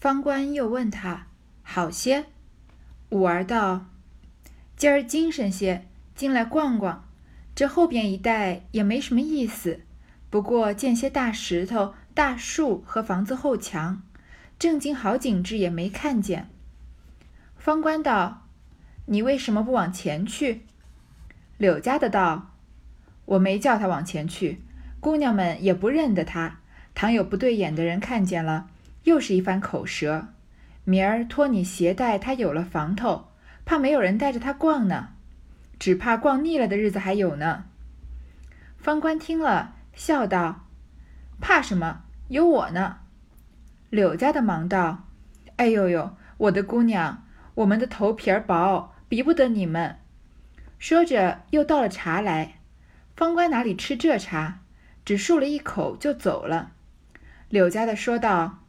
方官又问他：“好些？”五儿道：“今儿精神些，进来逛逛。这后边一带也没什么意思，不过见些大石头、大树和房子后墙，正经好景致也没看见。”方官道：“你为什么不往前去？”柳家的道：“我没叫他往前去，姑娘们也不认得他。倘有不对眼的人看见了，又是一番口舌。明儿托你携带他，有了房头，怕没有人带着他逛呢，只怕逛腻了的日子还有呢。”方官听了，笑道：“怕什么？有我呢。”柳家的忙道：“哎呦呦，我的姑娘，我们的头皮儿薄，比不得你们。”说着，又倒了茶来。方官哪里吃这茶，只漱了一口就走了。柳家的说道：“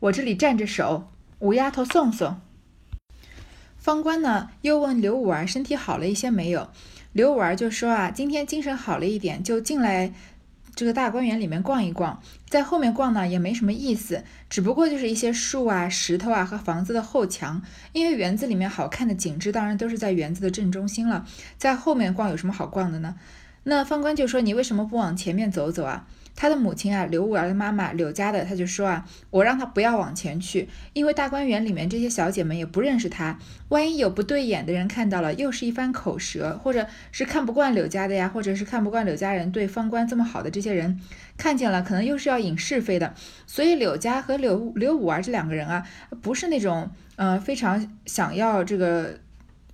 我这里站着手，五丫头送送。”方官呢，又问刘五儿身体好了一些没有。刘五儿就说：“啊，今天精神好了一点，就进来。”这个大观园里面逛一逛，在后面逛呢也没什么意思，只不过就是一些树啊、石头啊和房子的后墙。因为园子里面好看的景致当然都是在园子的正中心了，在后面逛有什么好逛的呢？那方官就说：“你为什么不往前面走走啊？”他的母亲啊，刘五儿的妈妈柳家的，他就说啊，我让他不要往前去，因为大观园里面这些小姐们也不认识他，万一有不对眼的人看到了，又是一番口舌，或者是看不惯柳家的呀，或者是看不惯柳家人对方官这么好的这些人，看见了，可能又是要引是非的。所以柳家和柳柳五儿这两个人啊，不是那种呃非常想要这个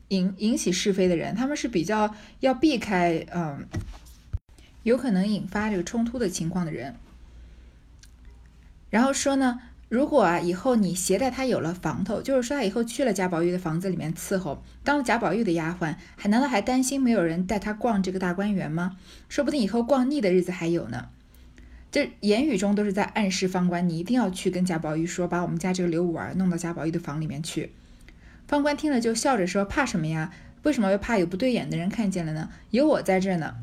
引引起是非的人，他们是比较要避开嗯。有可能引发这个冲突的情况的人，然后说呢，如果啊以后你携带他有了房头，就是说他以后去了贾宝玉的房子里面伺候，当了贾宝玉的丫鬟，还难道还担心没有人带他逛这个大观园吗？说不定以后逛腻的日子还有呢。这言语中都是在暗示方官，你一定要去跟贾宝玉说，把我们家这个刘五儿弄到贾宝玉的房里面去。方官听了就笑着说：“怕什么呀？为什么又怕有不对眼的人看见了呢？有我在这呢。”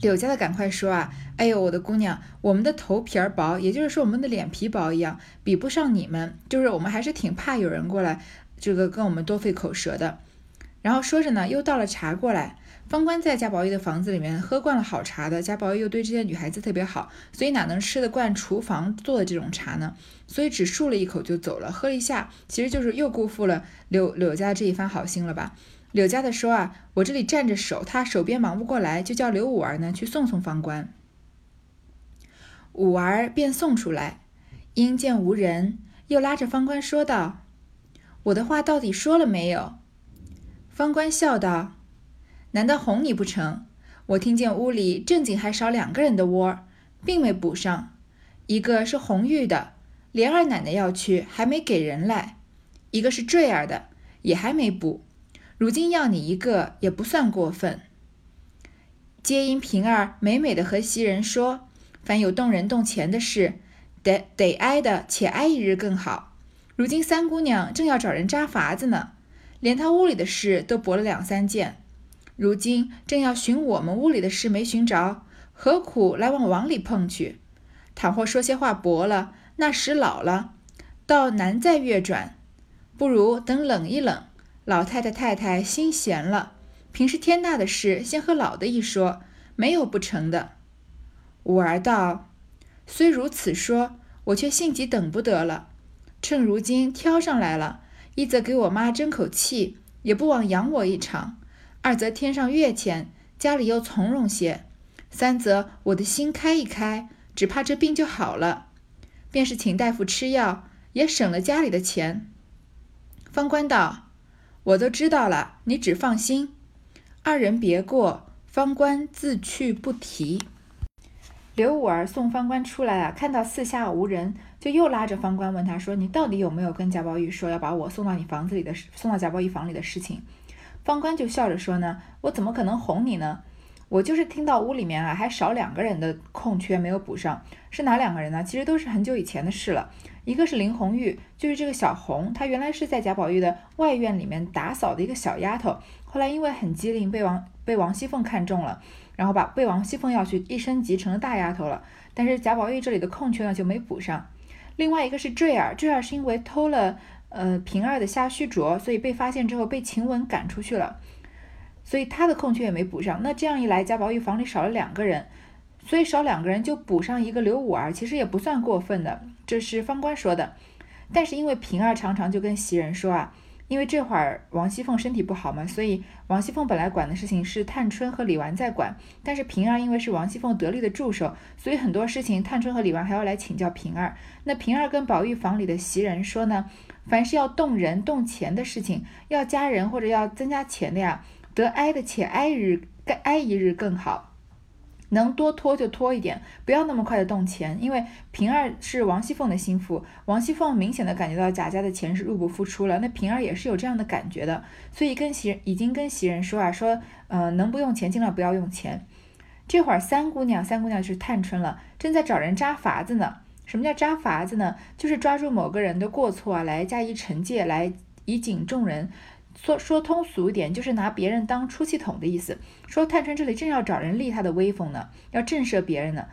柳家的赶快说啊！哎呦，我的姑娘，我们的头皮儿薄，也就是说我们的脸皮薄一样，比不上你们。就是我们还是挺怕有人过来，这个跟我们多费口舌的。然后说着呢，又倒了茶过来。方官在贾宝玉的房子里面喝惯了好茶的，贾宝玉又对这些女孩子特别好，所以哪能吃得惯厨房做的这种茶呢？所以只漱了一口就走了，喝了一下，其实就是又辜负了柳柳家这一番好心了吧。柳家的说啊，我这里站着手，他手边忙不过来，就叫刘五儿呢去送送方官。五儿便送出来，因见无人，又拉着方官说道：“我的话到底说了没有？”方官笑道：“难道哄你不成？我听见屋里正经还少两个人的窝，并没补上，一个是红玉的，连二奶奶要去，还没给人来；一个是坠儿的，也还没补。”如今要你一个也不算过分。皆因平儿美美的和袭人说，凡有动人动钱的事，得得挨的，且挨一日更好。如今三姑娘正要找人扎法子呢，连她屋里的事都驳了两三件。如今正要寻我们屋里的事没寻着，何苦来往往里碰去？倘或说些话驳了，那时老了，倒难再越转。不如等冷一冷。老太太太太心闲了，平时天大的事，先和老的一说，没有不成的。五儿道：“虽如此说，我却性急等不得了。趁如今挑上来了，一则给我妈争口气，也不枉养我一场；二则添上月钱，家里又从容些；三则我的心开一开，只怕这病就好了。便是请大夫吃药，也省了家里的钱。”方官道。我都知道了，你只放心。二人别过，方官自去不提。刘五儿送方官出来啊，看到四下无人，就又拉着方官问他说：“你到底有没有跟贾宝玉说要把我送到你房子里的送到贾宝玉房里的事情？”方官就笑着说：“呢，我怎么可能哄你呢？我就是听到屋里面啊还少两个人的空缺没有补上，是哪两个人呢？其实都是很久以前的事了。”一个是林红玉，就是这个小红，她原来是在贾宝玉的外院里面打扫的一个小丫头，后来因为很机灵，被王被王熙凤看中了，然后把被王熙凤要去一升级成了大丫头了。但是贾宝玉这里的空缺呢就没补上。另外一个是坠儿，坠儿是因为偷了呃平儿的虾须镯，所以被发现之后被晴雯赶出去了，所以她的空缺也没补上。那这样一来，贾宝玉房里少了两个人，所以少两个人就补上一个刘五儿，其实也不算过分的。这是方官说的。但是因为平儿常常就跟袭人说啊。因为这会儿王熙凤身体不好嘛，所以王熙凤本来管的事情是探春和李纨在管。但是平儿因为是王熙凤得力的助手，所以很多事情探春和李纨还要来请教平儿。那平儿跟宝玉房里的袭人说呢，凡是要动人动钱的事情，要加人或者要增加钱的呀，得挨的且挨日，该挨一日更好。能多拖就拖一点，不要那么快的动钱，因为平儿是王熙凤的心腹，王熙凤明显的感觉到贾家的钱是入不敷出了，那平儿也是有这样的感觉的，所以跟袭人已经跟袭人说啊，说呃能不用钱尽量不要用钱。这会儿三姑娘，三姑娘就是探春了，正在找人扎法子呢。什么叫扎法子呢？就是抓住某个人的过错啊，来加以惩戒，来以警众人。说说通俗一点，就是拿别人当出气筒的意思。说探春这里正要找人立他的威风呢，要震慑别人呢，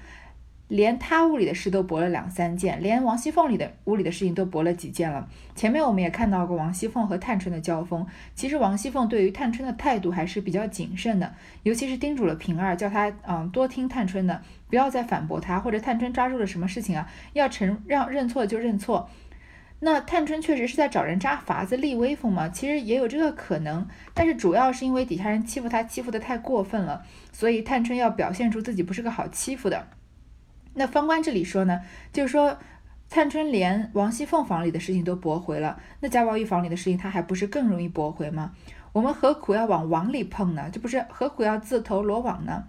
连他屋里的事都驳了两三件，连王熙凤里的屋里的事情都驳了几件了。前面我们也看到过王熙凤和探春的交锋，其实王熙凤对于探春的态度还是比较谨慎的，尤其是叮嘱了平儿，叫他嗯多听探春的，不要再反驳她，或者探春抓住了什么事情啊，要承让认错就认错。那探春确实是在找人扎法子立威风嘛？其实也有这个可能，但是主要是因为底下人欺负她，欺负的太过分了，所以探春要表现出自己不是个好欺负的。那方官这里说呢，就是说探春连王熙凤房里的事情都驳回了，那贾宝玉房里的事情，他还不是更容易驳回吗？我们何苦要往网里碰呢？这不是何苦要自投罗网呢？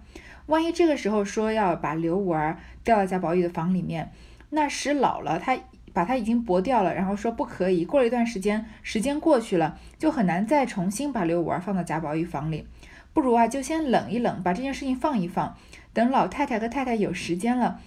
万一这个时候说要把刘五儿调到贾宝玉的房里面，那时老了他。把它已经驳掉了，然后说不可以。过了一段时间，时间过去了，就很难再重新把刘五儿放到贾宝玉房里。不如啊，就先冷一冷，把这件事情放一放。等老太太和太太有时间了，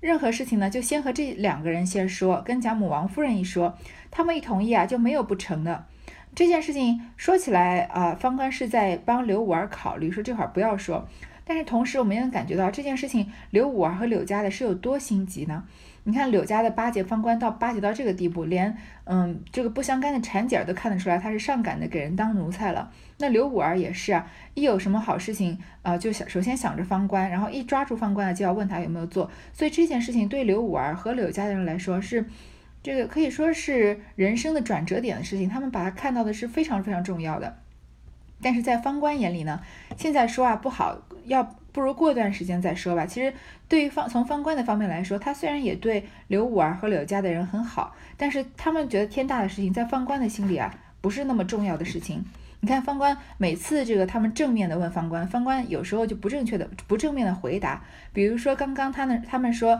任何事情呢，就先和这两个人先说，跟贾母、王夫人一说，他们一同意啊，就没有不成的。这件事情说起来啊，方官是在帮刘五儿考虑，说这会儿不要说。但是同时，我们也能感觉到这件事情，刘五儿和柳家的是有多心急呢？你看柳家的巴结方官到巴结到这个地步，连嗯这个不相干的产姐儿都看得出来他是上赶的给人当奴才了。那刘五儿也是啊，一有什么好事情啊，就想首先想着方官，然后一抓住方官了就要问他有没有做。所以这件事情对刘五儿和柳家的人来说是这个可以说是人生的转折点的事情，他们把它看到的是非常非常重要的。但是在方官眼里呢，现在说啊不好，要不如过段时间再说吧。其实对于方从方官的方面来说，他虽然也对刘五儿和柳家的人很好，但是他们觉得天大的事情在方官的心里啊不是那么重要的事情。你看方官每次这个他们正面的问方官，方官有时候就不正确的不正面的回答。比如说刚刚他们他们说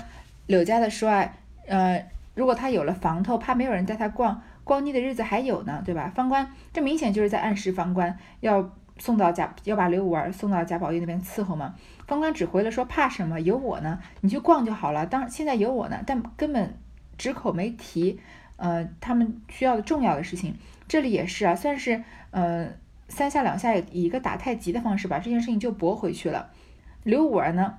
柳家的说啊，呃，如果他有了房头，怕没有人带他逛。光腻的日子还有呢，对吧？方官这明显就是在暗示方官要送到贾，要把刘五儿送到贾宝玉那边伺候嘛。方官只回了说怕什么，有我呢，你去逛就好了。当现在有我呢，但根本只口没提，呃，他们需要的重要的事情。这里也是啊，算是呃三下两下以一个打太极的方式把这件事情就驳回去了。刘五儿呢？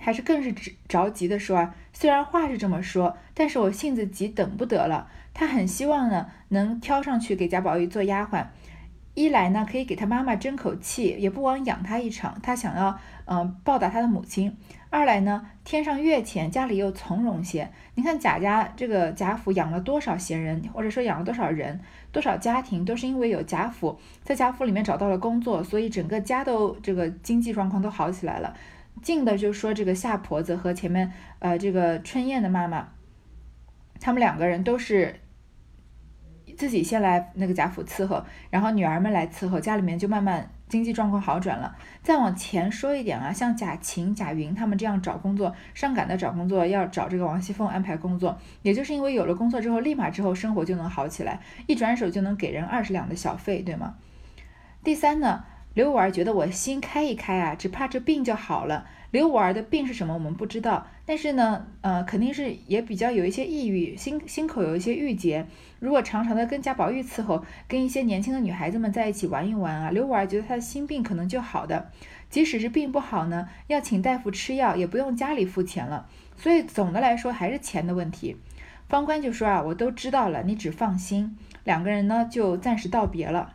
还是更是着急的说啊，虽然话是这么说，但是我性子急，等不得了。他很希望呢，能挑上去给贾宝玉做丫鬟，一来呢可以给他妈妈争口气，也不枉养他一场。他想要嗯报答他的母亲；二来呢添上月钱，家里又从容些。你看贾家这个贾府养了多少闲人，或者说养了多少人，多少家庭，都是因为有贾府在贾府里面找到了工作，所以整个家都这个经济状况都好起来了。近的就说这个夏婆子和前面呃这个春燕的妈妈，他们两个人都是自己先来那个贾府伺候，然后女儿们来伺候，家里面就慢慢经济状况好转了。再往前说一点啊，像贾晴、贾云他们这样找工作上赶的找工作，要找这个王熙凤安排工作，也就是因为有了工作之后，立马之后生活就能好起来，一转手就能给人二十两的小费，对吗？第三呢？刘五儿觉得我心开一开啊，只怕这病就好了。刘五儿的病是什么，我们不知道，但是呢，呃，肯定是也比较有一些抑郁，心心口有一些郁结。如果常常的跟贾宝玉伺候，跟一些年轻的女孩子们在一起玩一玩啊，刘五儿觉得他的心病可能就好的。即使是病不好呢，要请大夫吃药，也不用家里付钱了。所以总的来说还是钱的问题。方官就说啊，我都知道了，你只放心。两个人呢就暂时道别了。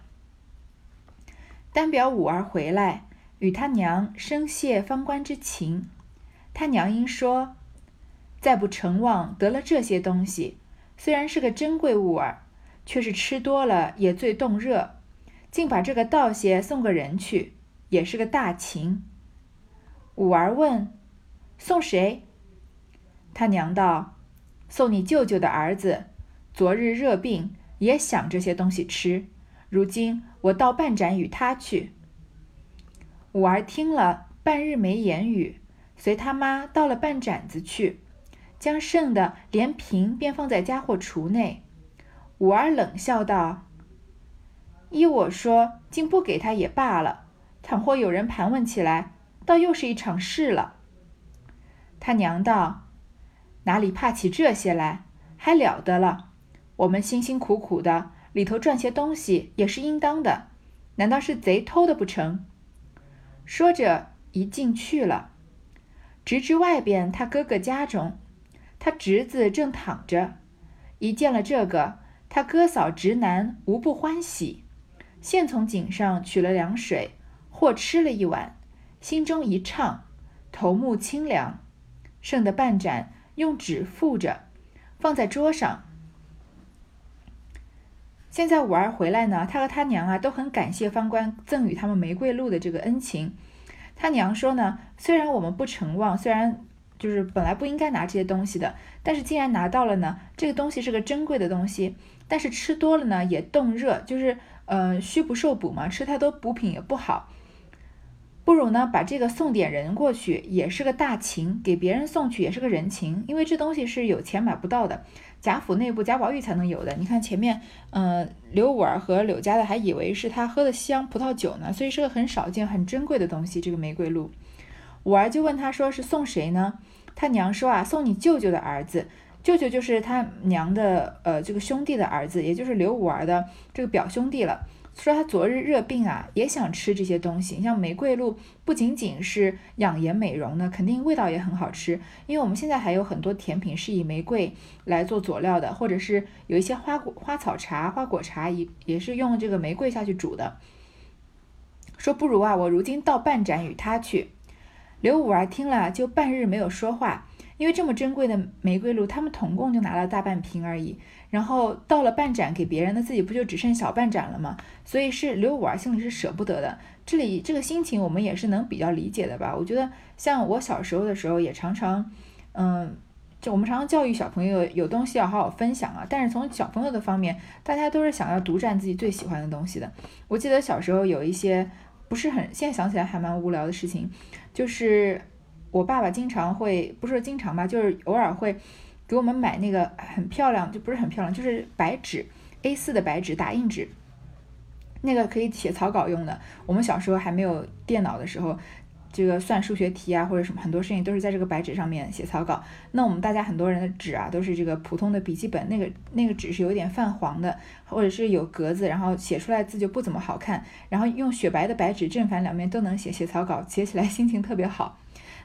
单表五儿回来，与他娘深谢方官之情。他娘因说，再不成望得了这些东西，虽然是个珍贵物儿，却是吃多了也最动热，竟把这个道谢送个人去，也是个大情。五儿问：“送谁？”他娘道：“送你舅舅的儿子，昨日热病，也想这些东西吃。如今我到半盏与他去。”五儿听了半日没言语，随他妈倒了半盏子去，将剩的连瓶便放在家伙橱内。五儿冷笑道：“依我说，竟不给他也罢了。倘或有人盘问起来。”倒又是一场事了。他娘道：“哪里怕起这些来？还了得了！我们辛辛苦苦的里头赚些东西也是应当的，难道是贼偷的不成？”说着一进去了。直至外边他哥哥家中，他侄子正躺着，一见了这个，他哥嫂侄男无不欢喜，现从井上取了凉水，或吃了一碗。心中一畅，头目清凉，剩的半盏用纸覆着，放在桌上。现在五儿回来呢，他和他娘啊都很感谢方官赠予他们玫瑰露的这个恩情。他娘说呢，虽然我们不成望，虽然就是本来不应该拿这些东西的，但是既然拿到了呢，这个东西是个珍贵的东西，但是吃多了呢也冻热，就是呃虚不受补嘛，吃太多补品也不好。不如呢，把这个送点人过去，也是个大情；给别人送去也是个人情，因为这东西是有钱买不到的，贾府内部贾宝玉才能有的。你看前面，嗯，刘五儿和柳家的还以为是他喝的香葡萄酒呢，所以是个很少见、很珍贵的东西。这个玫瑰露，五儿就问他说是送谁呢？他娘说啊，送你舅舅的儿子，舅舅就是他娘的呃这个兄弟的儿子，也就是刘五儿的这个表兄弟了。说他昨日热病啊，也想吃这些东西。你像玫瑰露不仅仅是养颜美容呢，肯定味道也很好吃。因为我们现在还有很多甜品是以玫瑰来做佐料的，或者是有一些花果花草茶、花果茶也也是用这个玫瑰下去煮的。说不如啊，我如今倒半盏与他去。刘五儿听了就半日没有说话。因为这么珍贵的玫瑰露，他们统共就拿了大半瓶而已，然后倒了半盏给别人，那自己不就只剩小半盏了吗？所以是刘五儿心里是舍不得的。这里这个心情我们也是能比较理解的吧？我觉得像我小时候的时候也常常，嗯，就我们常常教育小朋友有东西要好好分享啊。但是从小朋友的方面，大家都是想要独占自己最喜欢的东西的。我记得小时候有一些不是很，现在想起来还蛮无聊的事情，就是。我爸爸经常会，不是经常吧，就是偶尔会给我们买那个很漂亮，就不是很漂亮，就是白纸 A4 的白纸打印纸，那个可以写草稿用的。我们小时候还没有电脑的时候，这个算数学题啊或者什么很多事情都是在这个白纸上面写草稿。那我们大家很多人的纸啊都是这个普通的笔记本，那个那个纸是有点泛黄的，或者是有格子，然后写出来字就不怎么好看。然后用雪白的白纸正反两面都能写写草稿，写起来心情特别好。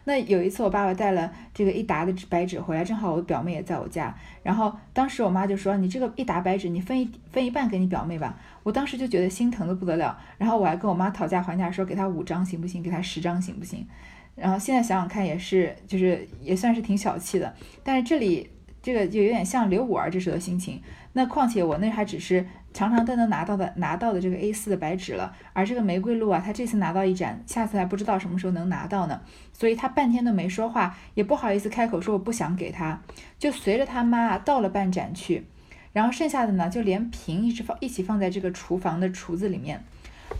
那有一次，我爸爸带了这个一沓的纸白纸回来，正好我表妹也在我家。然后当时我妈就说：“你这个一沓白纸，你分一分一半给你表妹吧。”我当时就觉得心疼的不得了。然后我还跟我妈讨价还价，说给她五张行不行？给她十张行不行？然后现在想想看，也是就是也算是挺小气的。但是这里这个就有点像刘五儿这时候的心情。那况且我那还只是。常常都能拿到的拿到的这个 A4 的白纸了，而这个玫瑰露啊，他这次拿到一盏，下次还不知道什么时候能拿到呢。所以他半天都没说话，也不好意思开口说我不想给他，就随着他妈倒了半盏去，然后剩下的呢，就连瓶一直放一起放在这个厨房的橱子里面。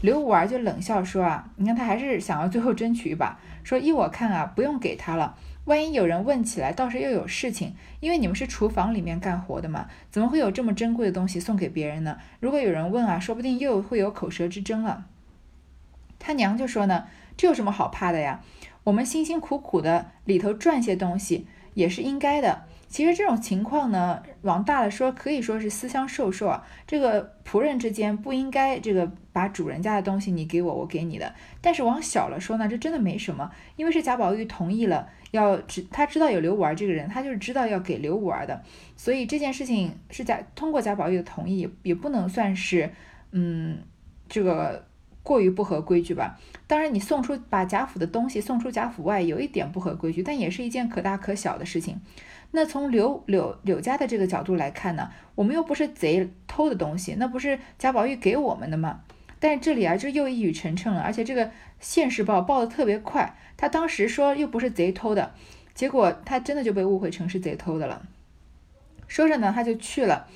刘五儿就冷笑说啊，你看他还是想要最后争取一把，说依我看啊，不用给他了。万一有人问起来，到时又有事情，因为你们是厨房里面干活的嘛，怎么会有这么珍贵的东西送给别人呢？如果有人问啊，说不定又会有口舌之争了。他娘就说呢，这有什么好怕的呀？我们辛辛苦苦的里头赚些东西也是应该的，其实这种情况呢，往大了说，可以说是私相授受啊。这个仆人之间不应该这个把主人家的东西你给我，我给你的。但是往小了说呢，这真的没什么，因为是贾宝玉同意了，要知他知道有刘五儿这个人，他就是知道要给刘五儿的，所以这件事情是贾通过贾宝玉的同意，也不能算是嗯这个过于不合规矩吧。当然，你送出把贾府的东西送出贾府外，有一点不合规矩，但也是一件可大可小的事情。那从柳柳柳家的这个角度来看呢，我们又不是贼偷的东西，那不是贾宝玉给我们的吗？但是这里啊，就又一语成谶了，而且这个现世报报的特别快，他当时说又不是贼偷的，结果他真的就被误会成是贼偷的了。说着呢，他就去了，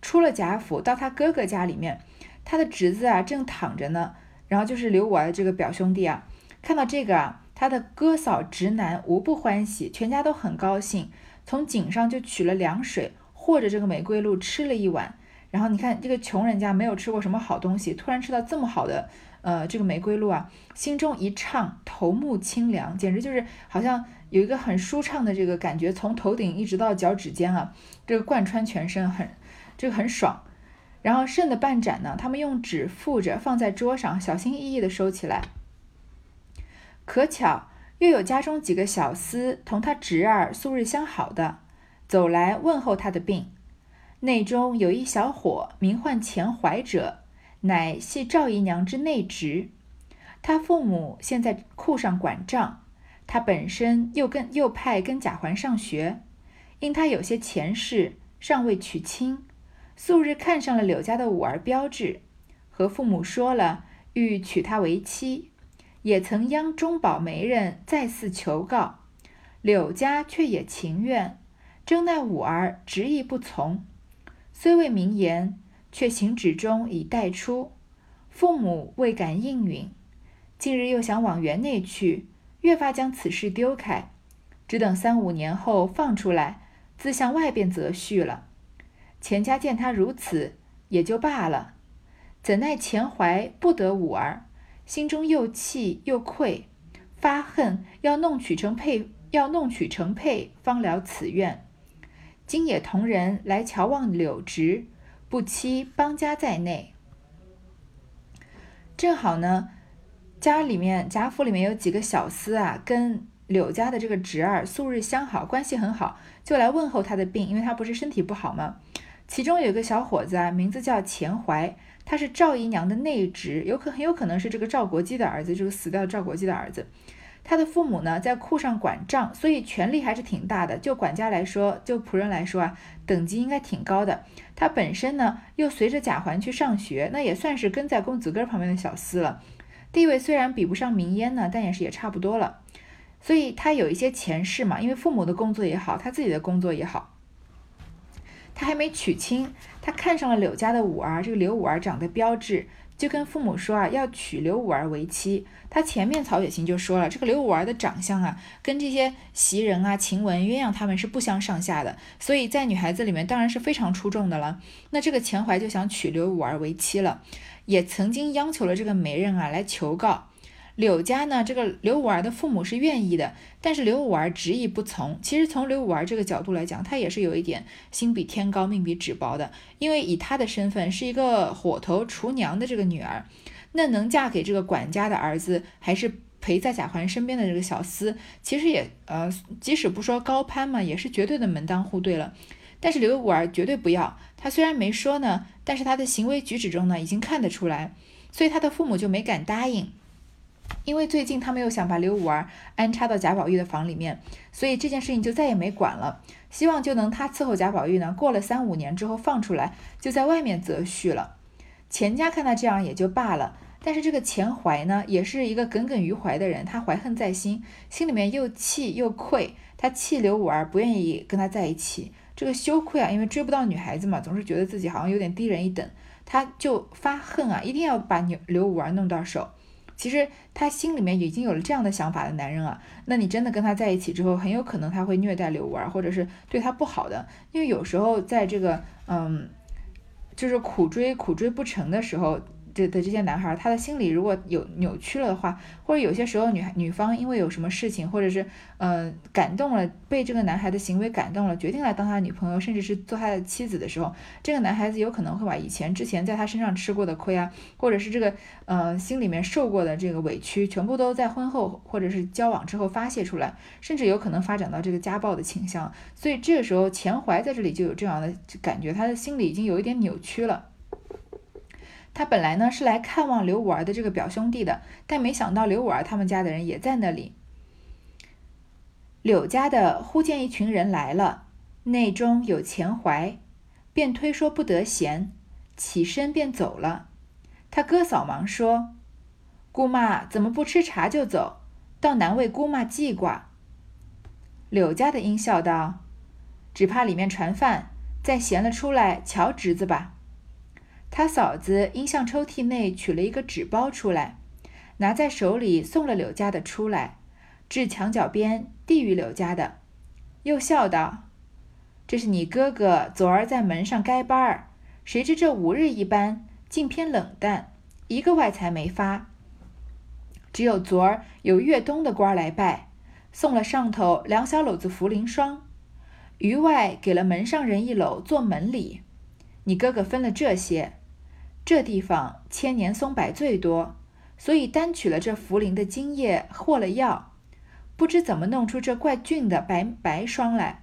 出了贾府，到他哥哥家里面，他的侄子啊正躺着呢，然后就是刘五儿的这个表兄弟啊，看到这个啊，他的哥嫂侄男无不欢喜，全家都很高兴。从井上就取了凉水，和着这个玫瑰露吃了一碗。然后你看，这个穷人家没有吃过什么好东西，突然吃到这么好的，呃，这个玫瑰露啊，心中一畅，头目清凉，简直就是好像有一个很舒畅的这个感觉，从头顶一直到脚趾尖啊，这个贯穿全身，很这个很爽。然后剩的半盏呢，他们用纸覆着，放在桌上，小心翼翼地收起来。可巧。又有家中几个小厮同他侄儿素日相好的，走来问候他的病。内中有一小伙名唤钱怀者，乃系赵姨娘之内侄。他父母现在库上管账，他本身又跟又派跟贾环上学，因他有些钱事，尚未娶亲，素日看上了柳家的五儿标志，和父母说了，欲娶她为妻。也曾央中保媒人再次求告，柳家却也情愿，争奈五儿执意不从，虽未明言，却行旨中已带出，父母未敢应允。近日又想往园内去，越发将此事丢开，只等三五年后放出来，自向外边择婿了。钱家见他如此，也就罢了，怎奈钱怀不得五儿。心中又气又愧，发恨要弄取成配，要弄取成配，方了此愿。今也同人来瞧望柳直，不期邦家在内。正好呢，家里面贾府里面有几个小厮啊，跟柳家的这个侄儿素日相好，关系很好，就来问候他的病，因为他不是身体不好吗？其中有个小伙子啊，名字叫钱怀。他是赵姨娘的内侄，有可很有可能是这个赵国基的儿子，这个死掉的赵国基的儿子。他的父母呢，在库上管账，所以权力还是挺大的。就管家来说，就仆人来说啊，等级应该挺高的。他本身呢，又随着贾环去上学，那也算是跟在公子哥旁边的小厮了。地位虽然比不上明烟呢，但也是也差不多了。所以他有一些前世嘛，因为父母的工作也好，他自己的工作也好。他还没娶亲，他看上了柳家的五儿，这个刘五儿长得标致，就跟父母说啊，要娶刘五儿为妻。他前面曹雪芹就说了，这个刘五儿的长相啊，跟这些袭人啊、晴雯、鸳鸯他们是不相上下的，所以在女孩子里面当然是非常出众的了。那这个钱怀就想娶刘五儿为妻了，也曾经央求了这个媒人啊来求告。柳家呢，这个刘五儿的父母是愿意的，但是刘五儿执意不从。其实从刘五儿这个角度来讲，他也是有一点心比天高，命比纸薄的。因为以他的身份是一个火头厨娘的这个女儿，那能嫁给这个管家的儿子，还是陪在贾环身边的这个小厮，其实也呃，即使不说高攀嘛，也是绝对的门当户对了。但是刘五儿绝对不要，他虽然没说呢，但是他的行为举止中呢，已经看得出来，所以他的父母就没敢答应。因为最近他们又想把刘五儿安插到贾宝玉的房里面，所以这件事情就再也没管了。希望就能他伺候贾宝玉呢，过了三五年之后放出来，就在外面择婿了。钱家看他这样也就罢了，但是这个钱怀呢，也是一个耿耿于怀的人，他怀恨在心，心里面又气又愧。他气刘五儿不愿意跟他在一起，这个羞愧啊，因为追不到女孩子嘛，总是觉得自己好像有点低人一等，他就发恨啊，一定要把刘刘五儿弄到手。其实他心里面已经有了这样的想法的男人啊，那你真的跟他在一起之后，很有可能他会虐待刘五儿，或者是对他不好的。因为有时候在这个嗯，就是苦追苦追不成的时候，这的这些男孩，他的心理如果有扭曲了的话，或者有些时候女女方因为有什么事情，或者是嗯感动了，被这个男孩的行为感动了，决定来当他女朋友，甚至是做他的妻子的时候，这个男孩子有可能会把以前之前在他身上吃过的亏啊，或者是这个呃心里面受过的这个委屈，全部都在婚后或者是交往之后发泄出来，甚至有可能发展到这个家暴的倾向。所以这个时候钱怀在这里就有这样的感觉，他的心里已经有一点扭曲了。他本来呢是来看望刘五儿的这个表兄弟的，但没想到刘五儿他们家的人也在那里。柳家的忽见一群人来了，内中有钱怀，便推说不得闲，起身便走了。他哥嫂忙说：“姑妈怎么不吃茶就走？倒难为姑妈记挂。”柳家的应笑道：“只怕里面传饭，再闲了出来瞧侄子吧。”他嫂子因向抽屉内取了一个纸包出来，拿在手里送了柳家的出来，至墙角边递与柳家的，又笑道：“这是你哥哥昨儿在门上该班儿，谁知这五日一班竟偏冷淡，一个外财没发。只有昨儿有越东的官来拜，送了上头两小篓子茯苓霜，余外给了门上人一篓做门礼。你哥哥分了这些。”这地方千年松柏最多，所以单取了这茯苓的茎叶和了药，不知怎么弄出这怪俊的白白霜来。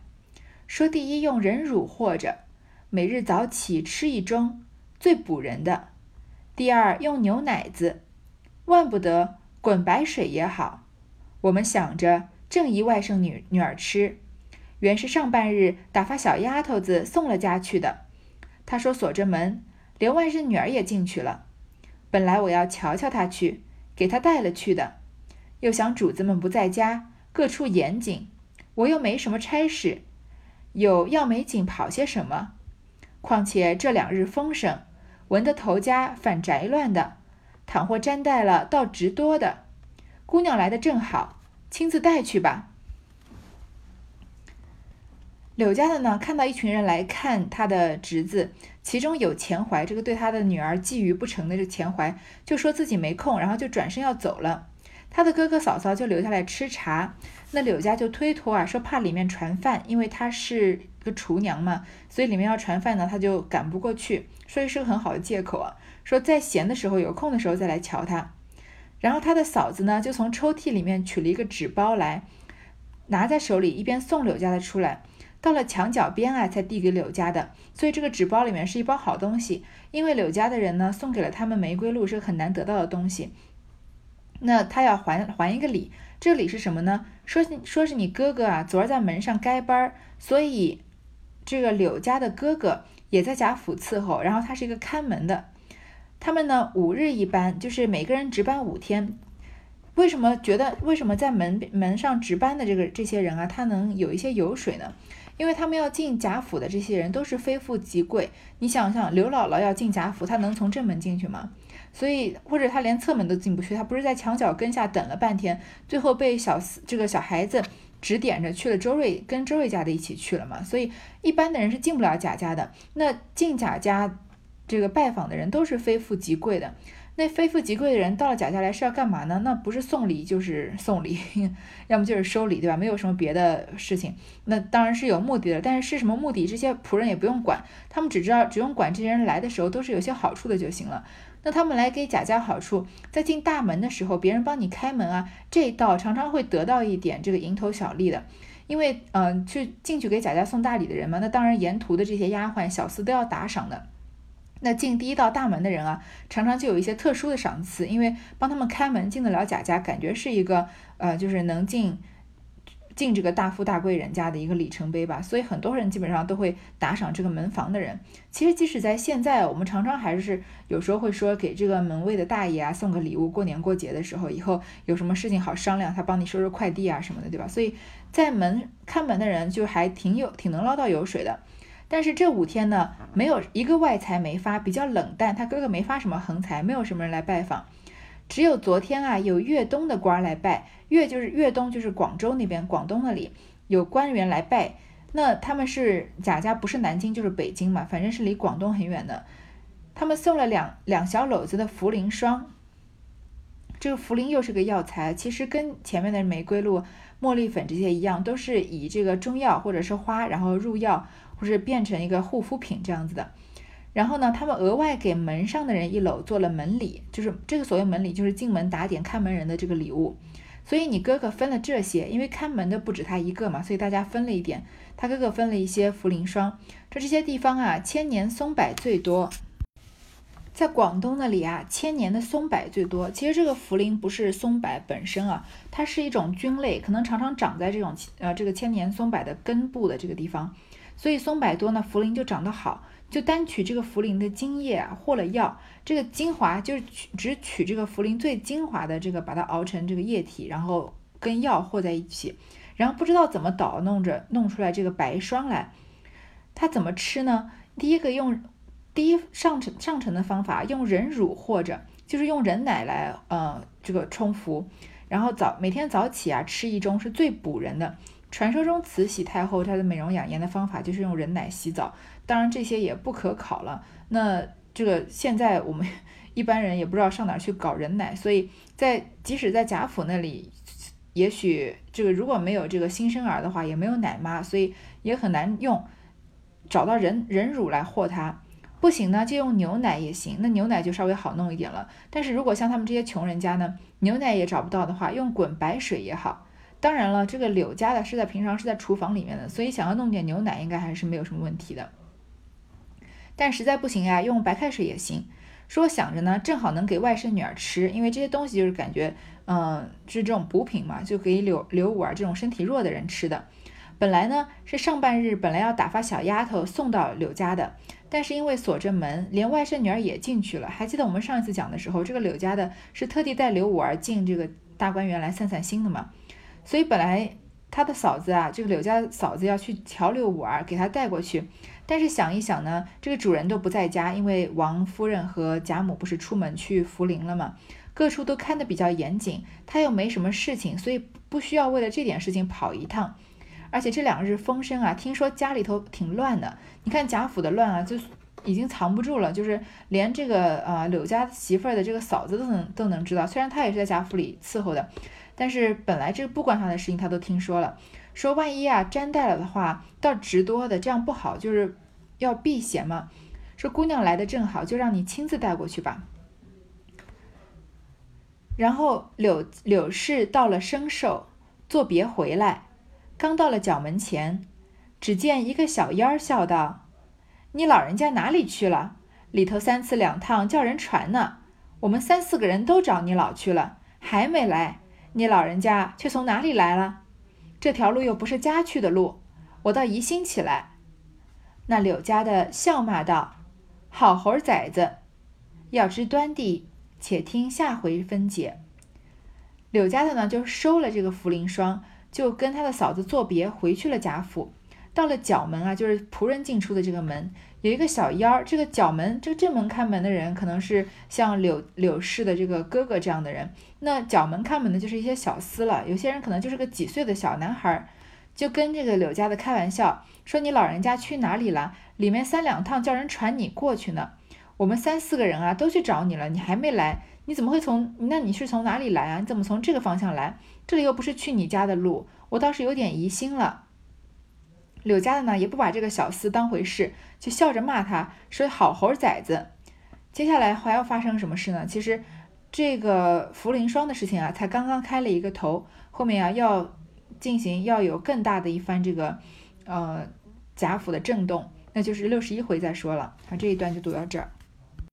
说第一用人乳和着，每日早起吃一盅，最补人的；第二用牛奶子，万不得滚白水也好。我们想着正宜外甥女女儿吃，原是上半日打发小丫头子送了家去的。她说锁着门。连外甥女儿也进去了。本来我要瞧瞧她去，给她带了去的。又想主子们不在家，各处严谨，我又没什么差事，有要美景跑些什么？况且这两日风声，闻得头家反宅乱的，倘或沾带了，倒直多的。姑娘来的正好，亲自带去吧。柳家的呢，看到一群人来看他的侄子。其中有钱怀，这个对他的女儿觊觎不成的这钱怀，就说自己没空，然后就转身要走了。他的哥哥嫂嫂就留下来吃茶。那柳家就推脱啊，说怕里面传饭，因为他是个厨娘嘛，所以里面要传饭呢，他就赶不过去，所以是个很好的借口啊。说在闲的时候，有空的时候再来瞧他。然后他的嫂子呢，就从抽屉里面取了一个纸包来，拿在手里，一边送柳家的出来。到了墙角边啊，才递给柳家的，所以这个纸包里面是一包好东西。因为柳家的人呢，送给了他们玫瑰露，是个很难得到的东西。那他要还还一个礼，这礼是什么呢？说是说是你哥哥啊，昨儿在门上该班儿，所以这个柳家的哥哥也在贾府伺候，然后他是一个看门的。他们呢五日一班，就是每个人值班五天。为什么觉得为什么在门门上值班的这个这些人啊，他能有一些油水呢？因为他们要进贾府的这些人都是非富即贵，你想想，刘姥姥要进贾府，她能从正门进去吗？所以或者她连侧门都进不去，她不是在墙角跟下等了半天，最后被小四这个小孩子指点着去了周瑞，跟周瑞家的一起去了嘛。所以一般的人是进不了贾家的。那进贾家这个拜访的人都是非富即贵的。那非富即贵的人到了贾家来是要干嘛呢？那不是送礼就是送礼，要么就是收礼，对吧？没有什么别的事情。那当然是有目的的，但是是什么目的？这些仆人也不用管，他们只知道只用管这些人来的时候都是有些好处的就行了。那他们来给贾家好处，在进大门的时候，别人帮你开门啊，这一道常常会得到一点这个蝇头小利的，因为嗯，去进去给贾家送大礼的人嘛，那当然沿途的这些丫鬟小厮都要打赏的。那进第一道大门的人啊，常常就有一些特殊的赏赐，因为帮他们开门进得了贾家，感觉是一个呃，就是能进进这个大富大贵人家的一个里程碑吧。所以很多人基本上都会打赏这个门房的人。其实即使在现在，我们常常还是有时候会说给这个门卫的大爷啊送个礼物，过年过节的时候，以后有什么事情好商量，他帮你收收快递啊什么的，对吧？所以在门看门的人就还挺有挺能捞到油水的。但是这五天呢，没有一个外财没发，比较冷淡。他哥哥没发什么横财，没有什么人来拜访。只有昨天啊，有粤东的官来拜，粤就是粤东，就是广州那边，广东那里有官员来拜。那他们是贾家，不是南京就是北京嘛，反正是离广东很远的。他们送了两两小篓子的茯苓霜。这个茯苓又是个药材，其实跟前面的玫瑰露、茉莉粉这些一样，都是以这个中药或者是花，然后入药或是变成一个护肤品这样子的。然后呢，他们额外给门上的人一篓做了门礼，就是这个所谓门礼，就是进门打点看门人的这个礼物。所以你哥哥分了这些，因为看门的不止他一个嘛，所以大家分了一点。他哥哥分了一些茯苓霜，这这些地方啊，千年松柏最多。在广东那里啊，千年的松柏最多。其实这个茯苓不是松柏本身啊，它是一种菌类，可能常常长在这种呃这个千年松柏的根部的这个地方。所以松柏多呢，茯苓就长得好。就单取这个茯苓的精液啊，和了药，这个精华就是取只取这个茯苓最精华的这个，把它熬成这个液体，然后跟药和在一起，然后不知道怎么捣弄着弄出来这个白霜来。它怎么吃呢？第一个用第一上乘上乘的方法，用人乳或者就是用人奶来呃这个冲服，然后早每天早起啊吃一盅是最补人的。传说中慈禧太后她的美容养颜的方法就是用人奶洗澡。当然这些也不可考了。那这个现在我们 一般人也不知道上哪去搞人奶，所以在即使在贾府那里，也许这个如果没有这个新生儿的话，也没有奶妈，所以也很难用找到人人乳来和它。不行呢，就用牛奶也行。那牛奶就稍微好弄一点了。但是如果像他们这些穷人家呢，牛奶也找不到的话，用滚白水也好。当然了，这个柳家的是在平常是在厨房里面的，所以想要弄点牛奶，应该还是没有什么问题的。但实在不行呀，用白开水也行。说想着呢，正好能给外甥女儿吃，因为这些东西就是感觉，嗯，是这种补品嘛，就给柳柳五儿这种身体弱的人吃的。本来呢是上半日本来要打发小丫头送到柳家的，但是因为锁着门，连外甥女儿也进去了。还记得我们上一次讲的时候，这个柳家的是特地带柳五儿进这个大观园来散散心的嘛，所以本来他的嫂子啊，这个柳家嫂子要去调柳五儿，给他带过去。但是想一想呢，这个主人都不在家，因为王夫人和贾母不是出门去扶灵了吗？各处都看得比较严谨，他又没什么事情，所以不需要为了这点事情跑一趟。而且这两日风声啊，听说家里头挺乱的。你看贾府的乱啊，就已经藏不住了，就是连这个呃柳家媳妇儿的这个嫂子都能都能知道。虽然她也是在贾府里伺候的，但是本来这个不关他的事情，他都听说了。说万一啊沾带了的话，倒直多的，这样不好，就是。要避嫌嘛？说姑娘来的正好，就让你亲自带过去吧。然后柳柳氏到了生寿，作别回来，刚到了角门前，只见一个小烟儿笑道：“你老人家哪里去了？里头三次两趟叫人传呢。我们三四个人都找你老去了，还没来。你老人家却从哪里来了？这条路又不是家去的路，我倒疑心起来。”那柳家的笑骂道：“好猴崽子！要知端地，且听下回分解。”柳家的呢，就收了这个茯苓霜，就跟他的嫂子作别，回去了贾府。到了角门啊，就是仆人进出的这个门，有一个小烟儿。这个角门，这个正门看门的人，可能是像柳柳氏的这个哥哥这样的人。那角门看门的，就是一些小厮了。有些人可能就是个几岁的小男孩。就跟这个柳家的开玩笑说：“你老人家去哪里了？里面三两趟叫人传你过去呢。我们三四个人啊，都去找你了，你还没来。你怎么会从？那你是从哪里来啊？你怎么从这个方向来？这里又不是去你家的路，我倒是有点疑心了。”柳家的呢，也不把这个小厮当回事，就笑着骂他说：“好猴崽子！”接下来还要发生什么事呢？其实这个茯苓霜的事情啊，才刚刚开了一个头，后面啊要。进行要有更大的一番这个，呃，贾府的震动，那就是六十一回再说了。好，这一段就读到这儿。